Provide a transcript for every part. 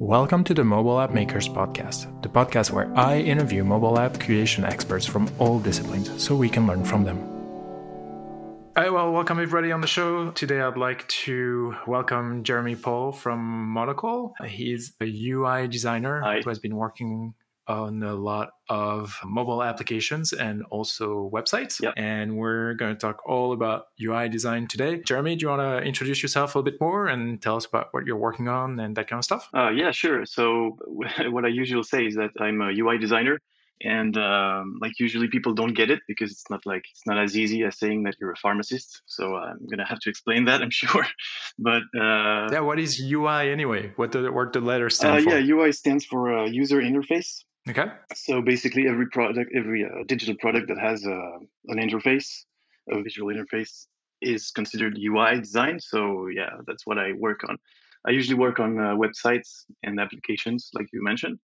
Welcome to the Mobile App Makers Podcast, the podcast where I interview mobile app creation experts from all disciplines so we can learn from them. Hi, well, welcome everybody on the show. Today I'd like to welcome Jeremy Paul from Monocle. He's a UI designer Hi. who has been working on a lot of mobile applications and also websites. Yep. And we're going to talk all about UI design today. Jeremy, do you want to introduce yourself a little bit more and tell us about what you're working on and that kind of stuff? Uh, yeah, sure. So what I usually say is that I'm a UI designer, and um, like usually people don't get it because it's not like it's not as easy as saying that you're a pharmacist. So I'm gonna have to explain that, I'm sure. But uh, Yeah, what is UI anyway? What the, what the letters stand uh, for? yeah, UI stands for uh, user interface. Okay. So basically, every product, every uh, digital product that has uh, an interface, a visual interface, is considered UI design. So yeah, that's what I work on. I usually work on uh, websites and applications, like you mentioned.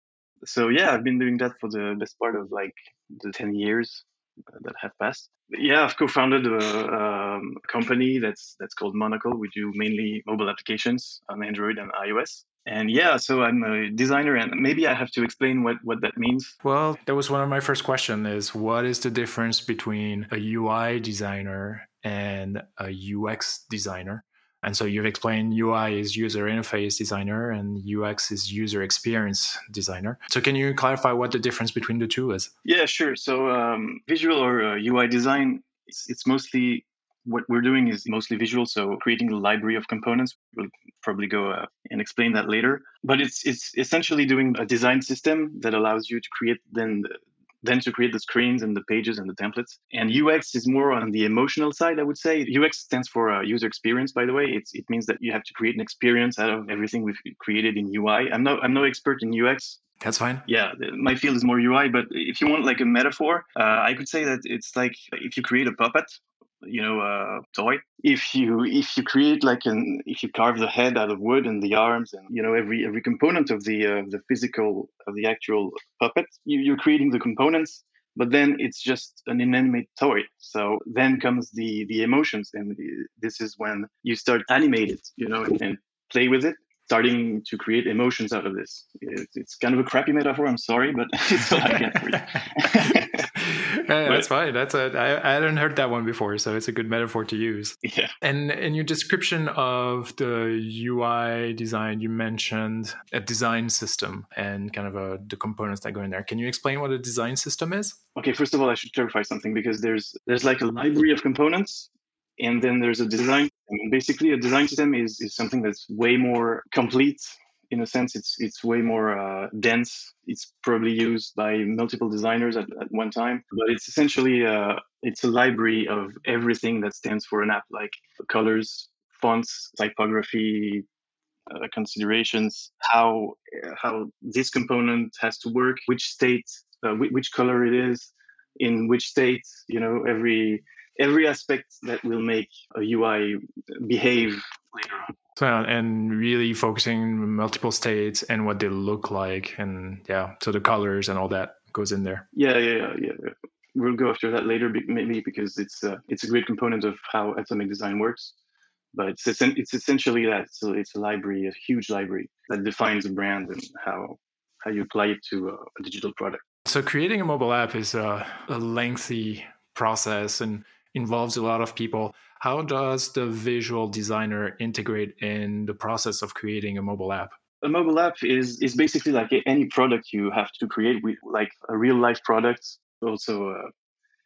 So yeah, I've been doing that for the best part of like the ten years uh, that have passed. Yeah, I've co-founded a, um, company that's that's called Monocle. We do mainly mobile applications on Android and iOS. And yeah, so I'm a designer, and maybe I have to explain what what that means. Well, that was one of my first questions is what is the difference between a UI designer and a UX designer? And so you've explained UI is user interface designer and UX is user experience designer. So can you clarify what the difference between the two is? Yeah, sure. So um, visual or uh, UI design, it's, it's mostly what we're doing is mostly visual. So creating a library of components. We'll probably go uh, and explain that later. But it's it's essentially doing a design system that allows you to create then the, then to create the screens and the pages and the templates. And UX is more on the emotional side, I would say. UX stands for uh, user experience, by the way. It's, it means that you have to create an experience out of everything we've created in UI. I'm no I'm no expert in UX, That's fine. yeah my field is more ui but if you want like a metaphor uh, i could say that it's like if you create a puppet you know a toy. If you if you create like an if you carve the head out of wood and the arms and you know every every component of the uh, the physical of the actual puppet you, you're creating the components but then it's just an inanimate toy. So then comes the the emotions and the, this is when you start animate it you know and play with it starting to create emotions out of this. It's, it's kind of a crappy metaphor. I'm sorry, but it's all I get for you. Yeah, that's fine. That's a I, I hadn't heard that one before, so it's a good metaphor to use. yeah. And in your description of the UI design, you mentioned a design system and kind of a, the components that go in there. Can you explain what a design system is? Okay. First of all, I should clarify something because there's there's like a library of components, and then there's a design. Basically, a design system is is something that's way more complete. In a sense, it's it's way more uh, dense. It's probably used by multiple designers at, at one time, but it's essentially uh, it's a library of everything that stands for an app, like colors, fonts, typography, uh, considerations, how how this component has to work, which state, uh, which color it is, in which state. You know, every every aspect that will make a UI behave later on. So, and really focusing on multiple states and what they look like, and yeah, so the colors and all that goes in there. Yeah, yeah, yeah, yeah. We'll go after that later, maybe because it's uh, it's a great component of how atomic design works. But it's it's essentially that. So it's a library, a huge library that defines a brand and how how you apply it to a digital product. So, creating a mobile app is a, a lengthy process and involves a lot of people. How does the visual designer integrate in the process of creating a mobile app? a mobile app is is basically like any product you have to create we, like a real life product also uh,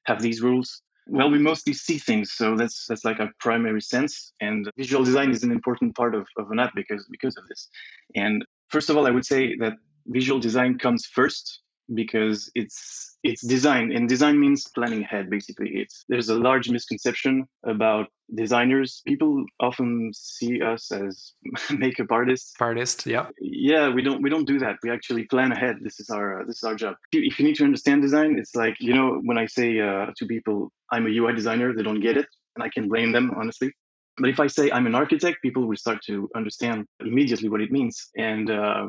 have these rules well we mostly see things so that's that's like our primary sense and visual design is an important part of, of an app because because of this and first of all i would say that visual design comes first because it's it's design and design means planning ahead basically. It's there's a large misconception about designers. People often see us as makeup artists. Artist, yeah. yeah we don't we don't do that. We actually plan ahead. This is our uh, this is our job. If you, need to understand design it's like you know when i say uh, to people i'm a ui designer they don't get it and i can blame them honestly. But if i say i'm an architect people will start to understand immediately what it means. And uh,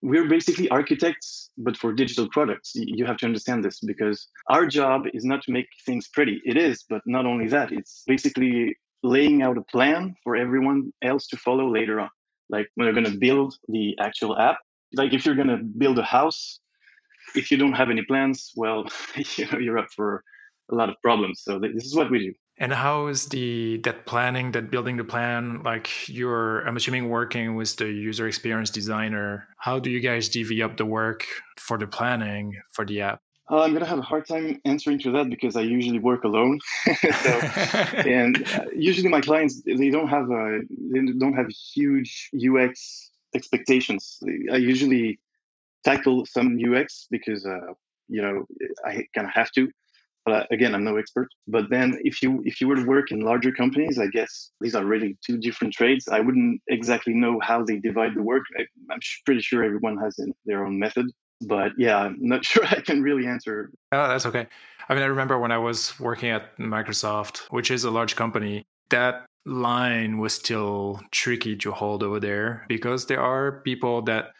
we're basically architects but for digital products you have to understand this because our job is not to make things pretty it is but not only that it's basically laying out a plan for everyone else to follow later on like when they're going to build the actual app. Like if you're going to build a house, if you don't have any plans, well, you know, you're up for a lot of problems. So this is what we do. And how is the that planning, that building the plan? Like you're, I'm assuming working with the user experience designer. How do you guys divvy up the work for the planning for the app? Uh, I'm gonna have a hard time answering to that because I usually work alone. so, and uh, usually my clients they don't have a they don't have huge UX expectations. I usually tackle some UX because uh, you know I kind of have to. But uh, again, I'm no expert. But then, if you if you were to work in larger companies, I guess these are really two different trades. I wouldn't exactly know how they divide the work. I, am pretty sure everyone has their own method. But yeah, I'm not sure I can really answer. Oh, that's okay. I mean, I remember when I was working at Microsoft, which is a large company, that line was still tricky to hold over there because there are people that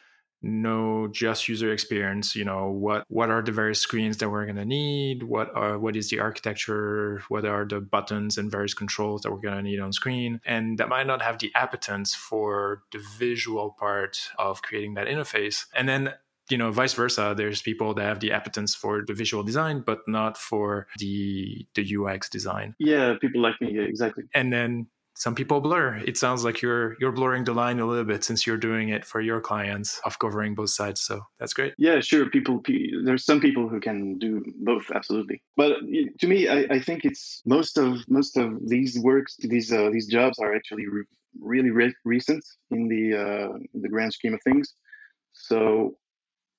know just user experience you know what what are the various screens that we're going to need? What are what is the architecture? What are the buttons and various controls that we're going to need on screen? And that might not have the appetence for the visual part of creating that interface. And then you know vice versa there's people that have the appetence for the visual design but not for the the ux design. Yeah people like me yeah, exactly. And then some people blur. It sounds like you're you're blurring the line a little bit since you're doing it for your clients of covering both sides. So that's great. Yeah, sure. People, there's some people who can do both, absolutely. But to me, I, I think it's most of most of these works, these uh, these jobs are actually re- really re- recent in the uh, in the grand scheme of things. So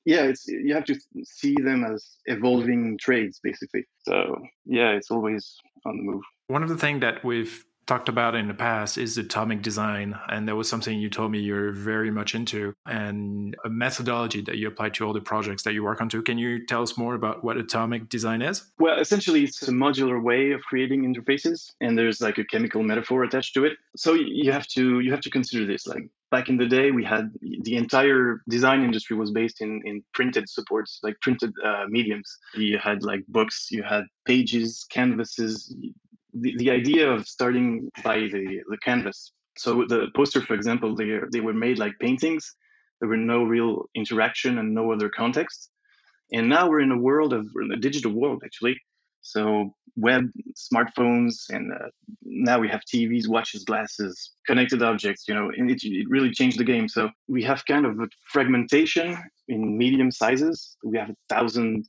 yeah, it's you have to see them as evolving trades, basically. So yeah, it's always on the move. One of the things that we've talked about in the past is atomic design. And that was something you told me you're very much into and a methodology that you apply to all the projects that you work on to. Can you tell us more about what atomic design is? Well, essentially, it's a modular way of creating interfaces, and there's like a chemical metaphor attached to it. So you have to you have to consider this. Like back in the day, we had the entire design industry was based in in printed supports, like printed uh, mediums. You had like books, you had pages, canvases, the, the idea of starting by the, the canvas. So the poster, for example, they, they were made like paintings. There were no real interaction and no other context. And now we're in a world of a digital world actually. So web, smartphones, and uh, now we have TVs, watches, glasses, connected objects. You know, it, it really changed the game. So we have kind of a fragmentation in medium sizes. We have a thousand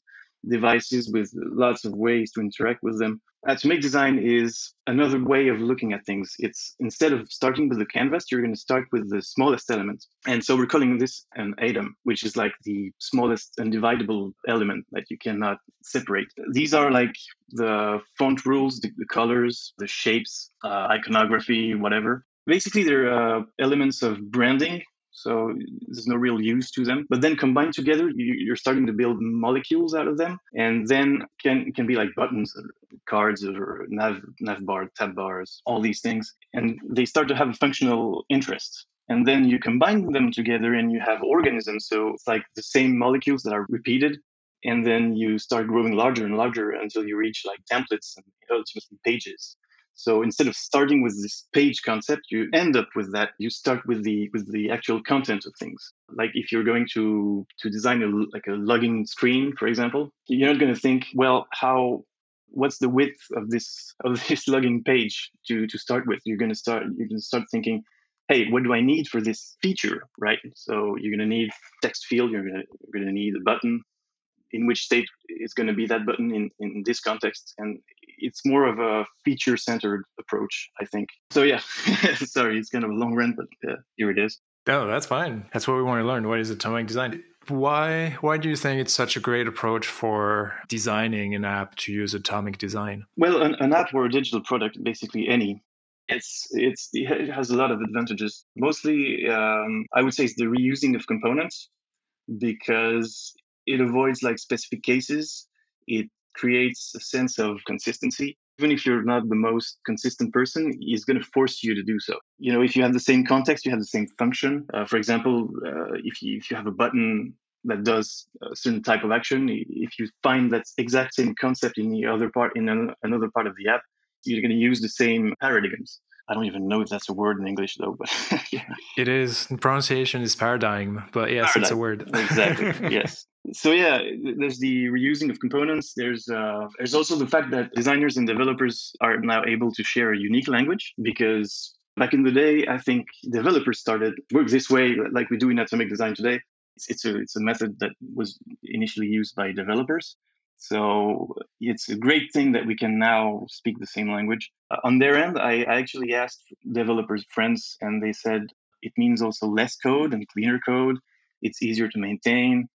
devices with lots of ways to interact with them. Atomic uh, design is another way of looking at things. It's instead of starting with the canvas, you're going to start with the smallest element. And so we're calling this an atom, which is like the smallest undividable element that you cannot separate. These are like the font rules, the, the colors, the shapes, uh, iconography, whatever. Basically, they're uh, elements of branding so there's no real use to them. But then combined together, you, are starting to build molecules out of them, and then can can be like buttons, or cards, or nav nav bar, tab bars, all these things, and they start to have a functional interest. And then you combine them together, and you have organisms. So it's like the same molecules that are repeated, and then you start growing larger and larger until you reach like templates and ultimately pages. So instead of starting with this page concept, you end up with that. You start with the with the actual content of things. Like if you're going to to design a like a logging screen, for example, you're not going to think, well, how what's the width of this of this logging page to to start with. You're going to start you're going to start thinking, hey, what do I need for this feature, right? So you're going to need text field. You're going to you're going to need a button. In which state is going to be that button in in this context, and it's more of a feature centered approach, I think. So yeah, sorry, it's kind of a long run, but uh, here it is. No, that's fine. That's what we want to learn. What is atomic design? Why why do you think it's such a great approach for designing an app to use atomic design? Well, an, an app or a digital product, basically any, it's it's it has a lot of advantages. Mostly, um, I would say it's the reusing of components because it avoids like specific cases. It creates a sense of consistency. Even if you're not the most consistent person, it's going to force you to do so. You know, if you have the same context, you have the same function. Uh, for example, uh, if you if you have a button that does a certain type of action, if you find that exact same concept in the other part in another part of the app, you're going to use the same paradigms. I don't even know if that's a word in English though, but yeah. It is. Pronunciation is paradigm, but yes, paradigm. it's a word. exactly. yes. So yeah, there's the reusing of components. There's uh, there's also the fact that designers and developers are now able to share a unique language because back in the day, I think developers started work this way, like we do in atomic design today. It's, it's a it's a method that was initially used by developers. So it's a great thing that we can now speak the same language. Uh, on their end, I, I actually asked developers friends, and they said it means also less code and cleaner code. It's easier to maintain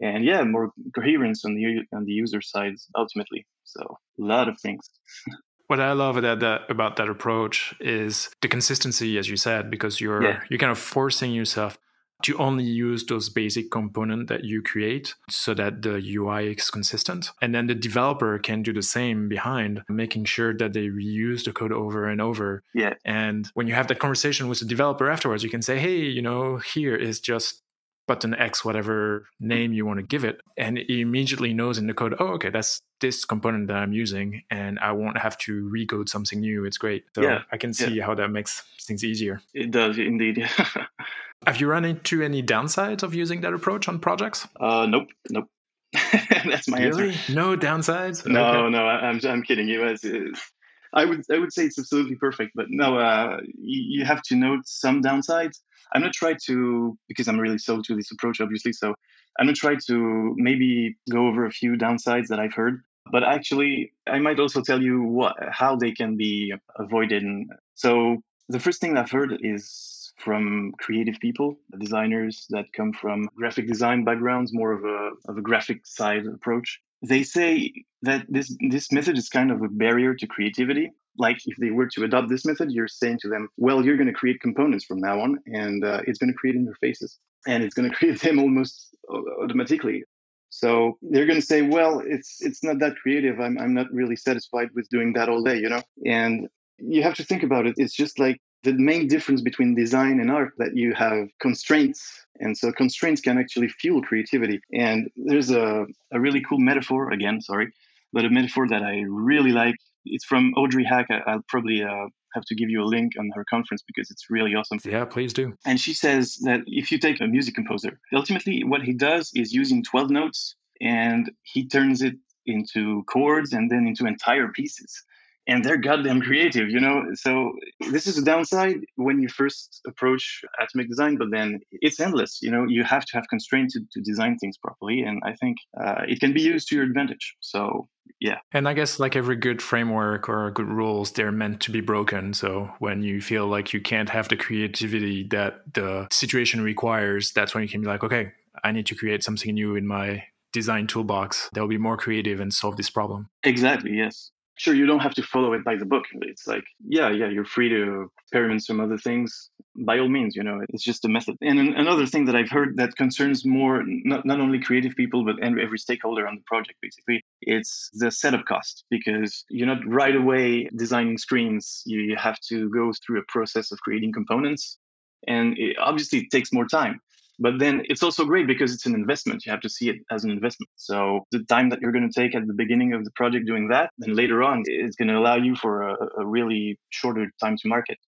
and yeah, more coherence on the on the user side ultimately. So a lot of things. what I love that, that, about that approach is the consistency, as you said, because you're yeah. you're kind of forcing yourself to only use those basic components that you create so that the UI is consistent. And then the developer can do the same behind, making sure that they reuse the code over and over. Yeah. And when you have that conversation with the developer afterwards, you can say, hey, you know, here is just button X, whatever name you want to give it. And it immediately knows in the code, oh, okay, that's this component that I'm using, and I won't have to recode something new. It's great. So yeah, I can see yeah. how that makes things easier. It does indeed. have you run into any downsides of using that approach on projects? Uh, nope, nope. that's my really? answer. No downsides? No, okay. no, I'm, I'm kidding you. It's, it's, I would I would say it's absolutely perfect, but no, uh, you, you have to note some downsides. I'm not trying to because I'm really sold to this approach, obviously. So I'm gonna try to maybe go over a few downsides that I've heard, but actually I might also tell you what how they can be avoided. So the first thing I've heard is from creative people, designers that come from graphic design backgrounds, more of a of a graphic side approach. They say that this this method is kind of a barrier to creativity like if they were to adopt this method, you're saying to them, well, you're going to create components from now on, and uh, it's going to create interfaces, and it's going to create them almost automatically. So they're going to say, well, it's it's not that creative. I'm I'm not really satisfied with doing that all day, you know. And you have to think about it. It's just like the main difference between design and art that you have constraints and so constraints can actually fuel creativity and there's a, a really cool metaphor again sorry but a metaphor that i really like it's from Audrey Hacq. I'll probably uh, have to give you a link on her conference because it's really awesome. Yeah, please do. And she says that if you take a music composer, ultimately what he does is using 12 notes and he turns it into chords and then into entire pieces and they're goddamn creative, you know. So this is a downside when you first approach atomic design, but then it's endless. You know, you have to have constraints to, to design things properly, and I think uh, it can be used to your advantage. So yeah. And I guess like every good framework or good rules, they're meant to be broken. So when you feel like you can't have the creativity that the situation requires, that's when you can be like, okay, I need to create something new in my design toolbox that will be more creative and solve this problem. Exactly. Yes sure you don't have to follow it by the book it's like yeah yeah you're free to experiment some other things by all means you know it's just a method. And another thing that i've heard that concerns more not, not only creative people but every stakeholder on the project basically it's the setup cost because you're not right away designing screens. You, have to go through a process of creating components and it, obviously it takes more time but then it's also great because it's an investment. You have to see it as an investment. So the time that you're going to take at the beginning of the project doing that, then later on, is going to allow you for a, a really shorter time to market.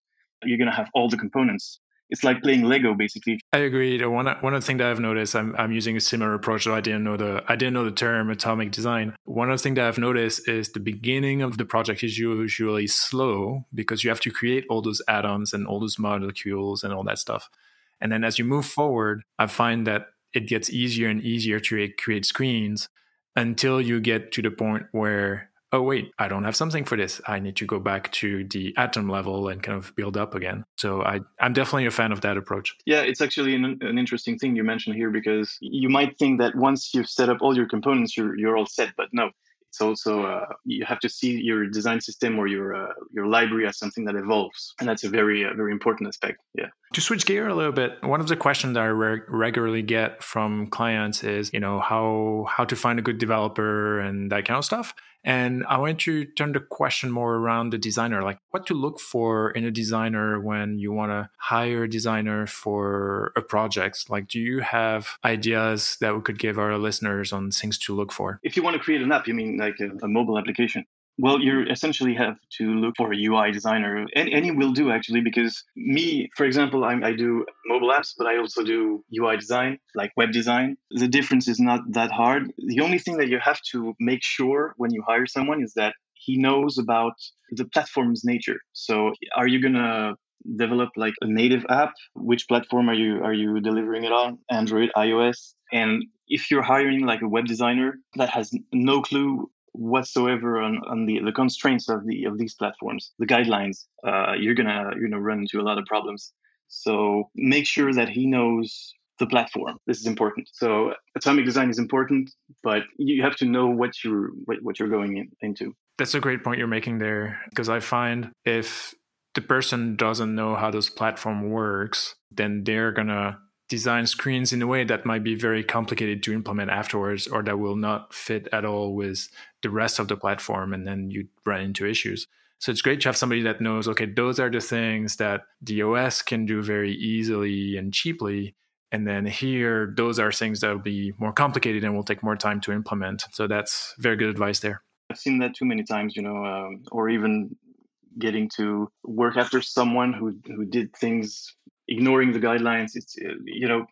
You're going to have all the components it's like playing Lego basically. I agree. One one of the things that I've noticed, I'm I'm using a similar approach. So I didn't know the I didn't know the term atomic design. One of the things that I've noticed is the beginning of the project is usually slow because you have to create all those atoms and all those molecules and all that stuff. And then as you move forward, I find that it gets easier and easier to create screens until you get to the point where, oh, wait, I don't have something for this. I need to go back to the atom level and kind of build up again. So I, I'm definitely a fan of that approach. Yeah, it's actually an, an interesting thing you mentioned here because you might think that once you've set up all your components, you're, you're all set. But no, it's also uh, you have to see your design system or your uh, your library as something that evolves, and that's a very uh, very important aspect. Yeah. To switch gear a little bit, one of the questions that I re- regularly get from clients is, you know, how how to find a good developer and that kind of stuff. And I want to turn the question more around the designer, like what to look for in a designer when you want to hire a designer for a project. Like, do you have ideas that we could give our listeners on things to look for? If you want to create an app, you mean like a, a mobile application? Well, you essentially have to look for a UI designer. Any, any will do actually, because me, for example, I, I do mobile apps, but I also do UI design, like web design. The difference is not that hard. The only thing that you have to make sure when you hire someone is that he knows about the platform's nature. So, are you gonna develop like a native app? Which platform are you are you delivering it on? Android, iOS? And if you're hiring like a web designer that has no clue whatsoever on, on the, the constraints of the of these platforms, the guidelines, uh, you're gonna you're gonna run into a lot of problems. So make sure that he knows the platform. This is important. So atomic design is important, but you have to know what you're what, what you're going in, into. That's a great point you're making there because I find if the person doesn't know how this platform works, then they're gonna design screens in a way that might be very complicated to implement afterwards or that will not fit at all with the rest of the platform and then you run into issues. So it's great to have somebody that knows okay those are the things that the os can do very easily and cheaply and then here those are things that will be more complicated and will take more time to implement. So that's very good advice there. I've seen that too many times you know um, or even getting to work after someone who who did things ignoring the guidelines. It's uh, you know,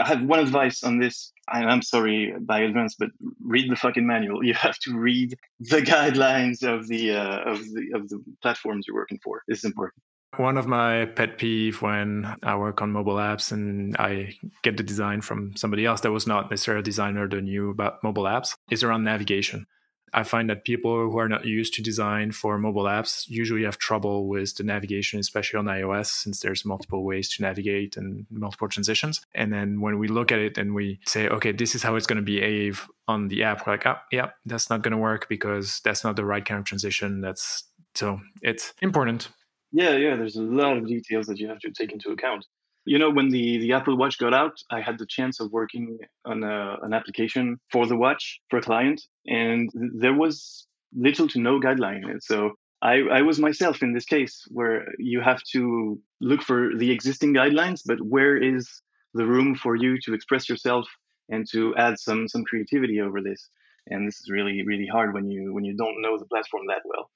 I have one advice on this. I'm sorry by advance, but read the fucking manual. You have to read the guidelines of the uh, of the of the platforms you're working for. This is important. One of my pet peeve when I work on mobile apps and I get the design from somebody else that was not necessarily a designer that knew about mobile apps is around navigation. I find that people who are not used to design for mobile apps usually have trouble with the navigation, especially on iOS, since there's multiple ways to navigate and multiple transitions. And then when we look at it and we say, okay, this is how it's going to behave on the app, we're like, oh, yeah, that's not going to work because that's not the right kind of transition. That's so it's important. Yeah, yeah. There's a lot of details that you have to take into account. You know, when the, the Apple Watch got out, I had the chance of working on a, an application for the watch for a client, and there was little to no guideline. So I, I was myself in this case where you have to look for the existing guidelines, but where is the room for you to express yourself and to add some some creativity over this? And this is really really hard when you when you don't know the platform that well.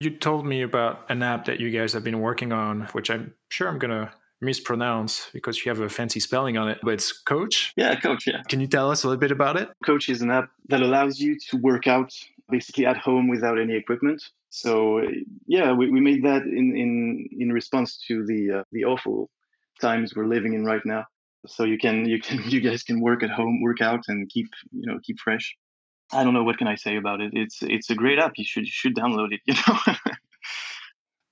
You told me about an app that you guys have been working on, which I'm sure I'm gonna mispronounce because you have a fancy spelling on it, but it's Coach. Yeah, Coach. Yeah. Can you tell us a little bit about it? Coach is an app that allows you to work out basically at home without any equipment. So yeah, we, we made that in, in in response to the uh, the awful times we're living in right now. So you can you can you guys can work at home, work out, and keep you know keep fresh. I don't know what can I say about it. It's it's a great app. You should you should download it. You know.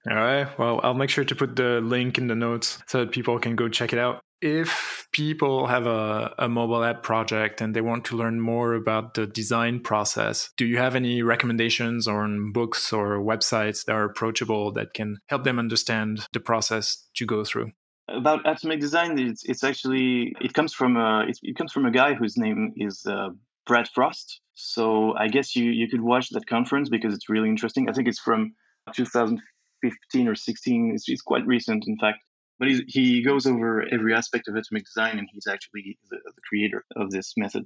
All right. Well, I'll make sure to put the link in the notes so that people can go check it out. If people have a, a mobile app project and they want to learn more about the design process, do you have any recommendations on books or websites that are approachable that can help them understand the process to go through? About atomic design, it's, it's actually it comes from a it comes from a guy whose name is uh, Brad Frost. So I guess you you could watch that conference because it's really interesting. I think it's from 2015 15 or 16. It's, it's quite recent, in fact. But he goes over every aspect of atomic design, and he's actually the, the creator of this method.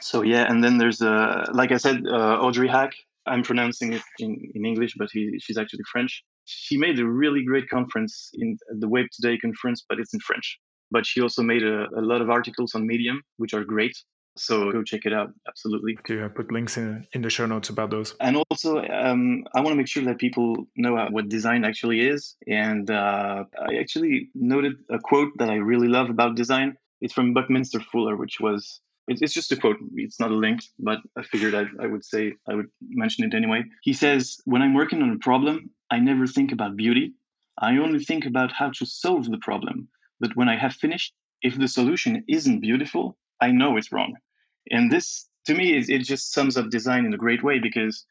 So yeah, and then there's uh, like I said, uh, Audrey Hacq. I'm pronouncing it in, in English, but he, she's actually French. She made a really great conference in the Web2Day conference, but it's in French. But she also made a, a lot of articles on Medium, which are great. So go check it out. Absolutely. Okay, I put links in in the show notes about those. And also, um, I want to make sure that people know what design actually is. And uh, I actually noted a quote that I really love about design. It's from Buckminster Fuller, which was it's just a quote. It's not a link, but I figured I, I would say I would mention it anyway. He says, "When I'm working on a problem, I never think about beauty. I only think about how to solve the problem. But when I have finished, if the solution isn't beautiful, I know it's wrong. And this, to me, is, it just sums up design in a great way because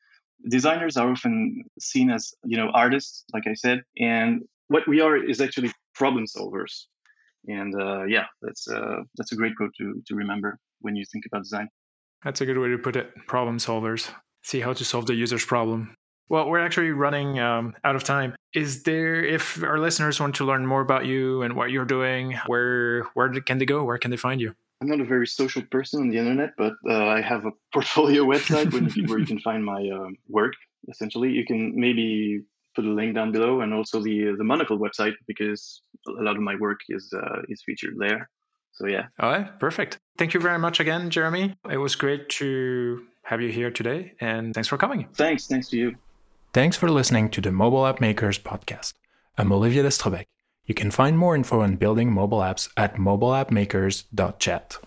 designers are often seen as, you know, artists, like I said, and what we are is actually problem solvers. And uh, yeah, that's uh, that's a great quote to to remember when you think about design. That's a good way to put it. Problem solvers. See how to solve the user's problem. Well, we're actually running um, out of time. Is there, if our listeners want to learn more about you and what you're doing, where where can they go? Where can they find you? I'm not a very social person on the internet, but uh, I have a portfolio website where, you, can find my um, work. Essentially, you can maybe put a link down below, and also the the Monocle website because a lot of my work is uh, is featured there. So yeah. All right, perfect. Thank you very much again, Jeremy. It was great to have you here today, and thanks for coming. Thanks, thanks to you. Thanks for listening to the Mobile App Makers podcast. I'm Olivier Destrebecq. You can find more info on building mobile apps at mobileappmakers.chat.